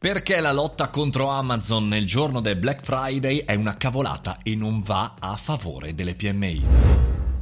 Perché la lotta contro Amazon nel giorno del Black Friday è una cavolata e non va a favore delle PMI.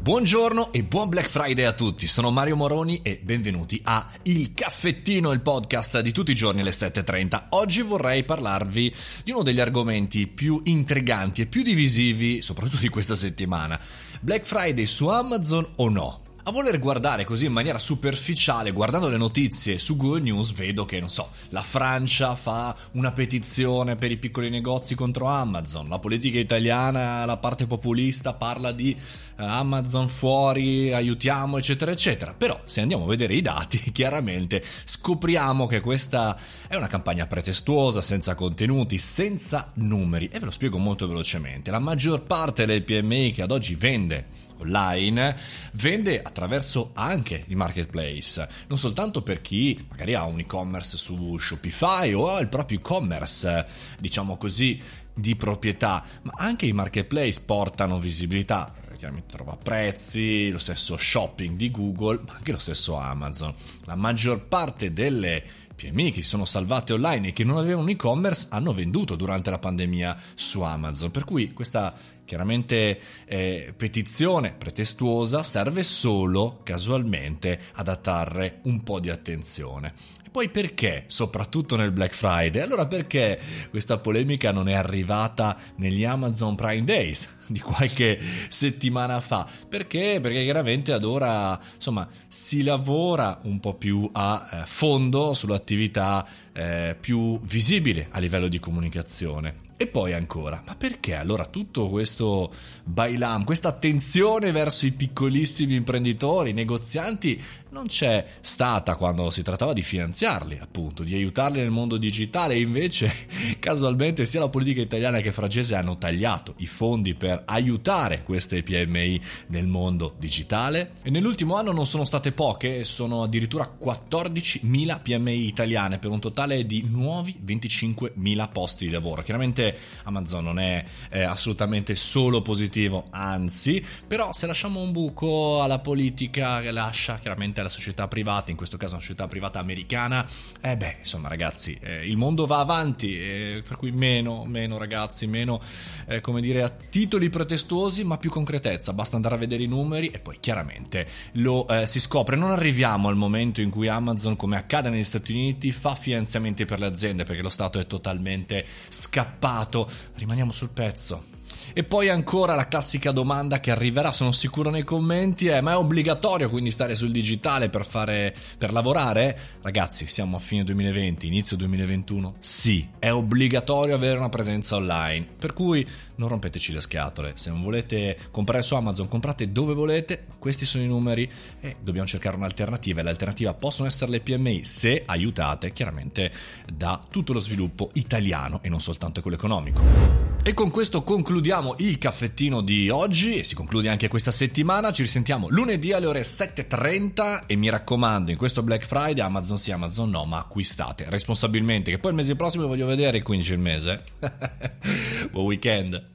Buongiorno e buon Black Friday a tutti, sono Mario Moroni e benvenuti a Il Caffettino, il podcast di tutti i giorni alle 7.30. Oggi vorrei parlarvi di uno degli argomenti più intriganti e più divisivi, soprattutto di questa settimana. Black Friday su Amazon o no? A voler guardare così in maniera superficiale, guardando le notizie su Google News, vedo che, non so, la Francia fa una petizione per i piccoli negozi contro Amazon, la politica italiana, la parte populista parla di eh, Amazon fuori, aiutiamo, eccetera, eccetera. Però, se andiamo a vedere i dati, chiaramente scopriamo che questa è una campagna pretestuosa, senza contenuti, senza numeri. E ve lo spiego molto velocemente. La maggior parte delle PMI che ad oggi vende online vende attraverso anche i marketplace, non soltanto per chi magari ha un e-commerce su Shopify o ha il proprio e-commerce, diciamo così, di proprietà, ma anche i marketplace portano visibilità chiaramente trova prezzi, lo stesso shopping di Google, ma anche lo stesso Amazon. La maggior parte delle PMI che si sono salvate online e che non avevano e-commerce hanno venduto durante la pandemia su Amazon. Per cui questa chiaramente eh, petizione pretestuosa serve solo casualmente ad attrarre un po' di attenzione. Poi perché, soprattutto nel Black Friday? Allora perché questa polemica non è arrivata negli Amazon Prime Days di qualche settimana fa? Perché? Perché chiaramente ad ora insomma si lavora un po' più a eh, fondo sull'attività eh, più visibile a livello di comunicazione. E poi ancora, ma perché allora tutto questo bailam, questa attenzione verso i piccolissimi imprenditori, i negozianti, non c'è stata quando si trattava di finanziarli, appunto, di aiutarli nel mondo digitale invece casualmente sia la politica italiana che francese hanno tagliato i fondi per aiutare queste PMI nel mondo digitale e nell'ultimo anno non sono state poche, sono addirittura 14.000 PMI italiane per un totale di nuovi 25.000 posti di lavoro. Chiaramente Amazon non è eh, assolutamente solo positivo, anzi, però se lasciamo un buco alla politica che lascia chiaramente alla società privata, in questo caso una società privata americana, eh beh, insomma ragazzi, eh, il mondo va avanti, eh, per cui meno, meno ragazzi, meno, eh, come dire, a titoli pretestuosi, ma più concretezza, basta andare a vedere i numeri e poi chiaramente lo eh, si scopre, non arriviamo al momento in cui Amazon, come accade negli Stati Uniti, fa finanziamenti per le aziende perché lo Stato è totalmente scappato. Rimaniamo sul pezzo. E poi ancora la classica domanda che arriverà, sono sicuro nei commenti, è ma è obbligatorio quindi stare sul digitale per, fare, per lavorare? Ragazzi, siamo a fine 2020, inizio 2021, sì, è obbligatorio avere una presenza online, per cui non rompeteci le scatole, se non volete comprare su Amazon comprate dove volete, questi sono i numeri e dobbiamo cercare un'alternativa e l'alternativa possono essere le PMI se aiutate chiaramente da tutto lo sviluppo italiano e non soltanto quello economico. E con questo concludiamo il caffettino di oggi e si conclude anche questa settimana. Ci risentiamo lunedì alle ore 7.30 e mi raccomando, in questo Black Friday Amazon sì, Amazon no, ma acquistate responsabilmente, che poi il mese prossimo voglio vedere il 15 il mese. Buon weekend!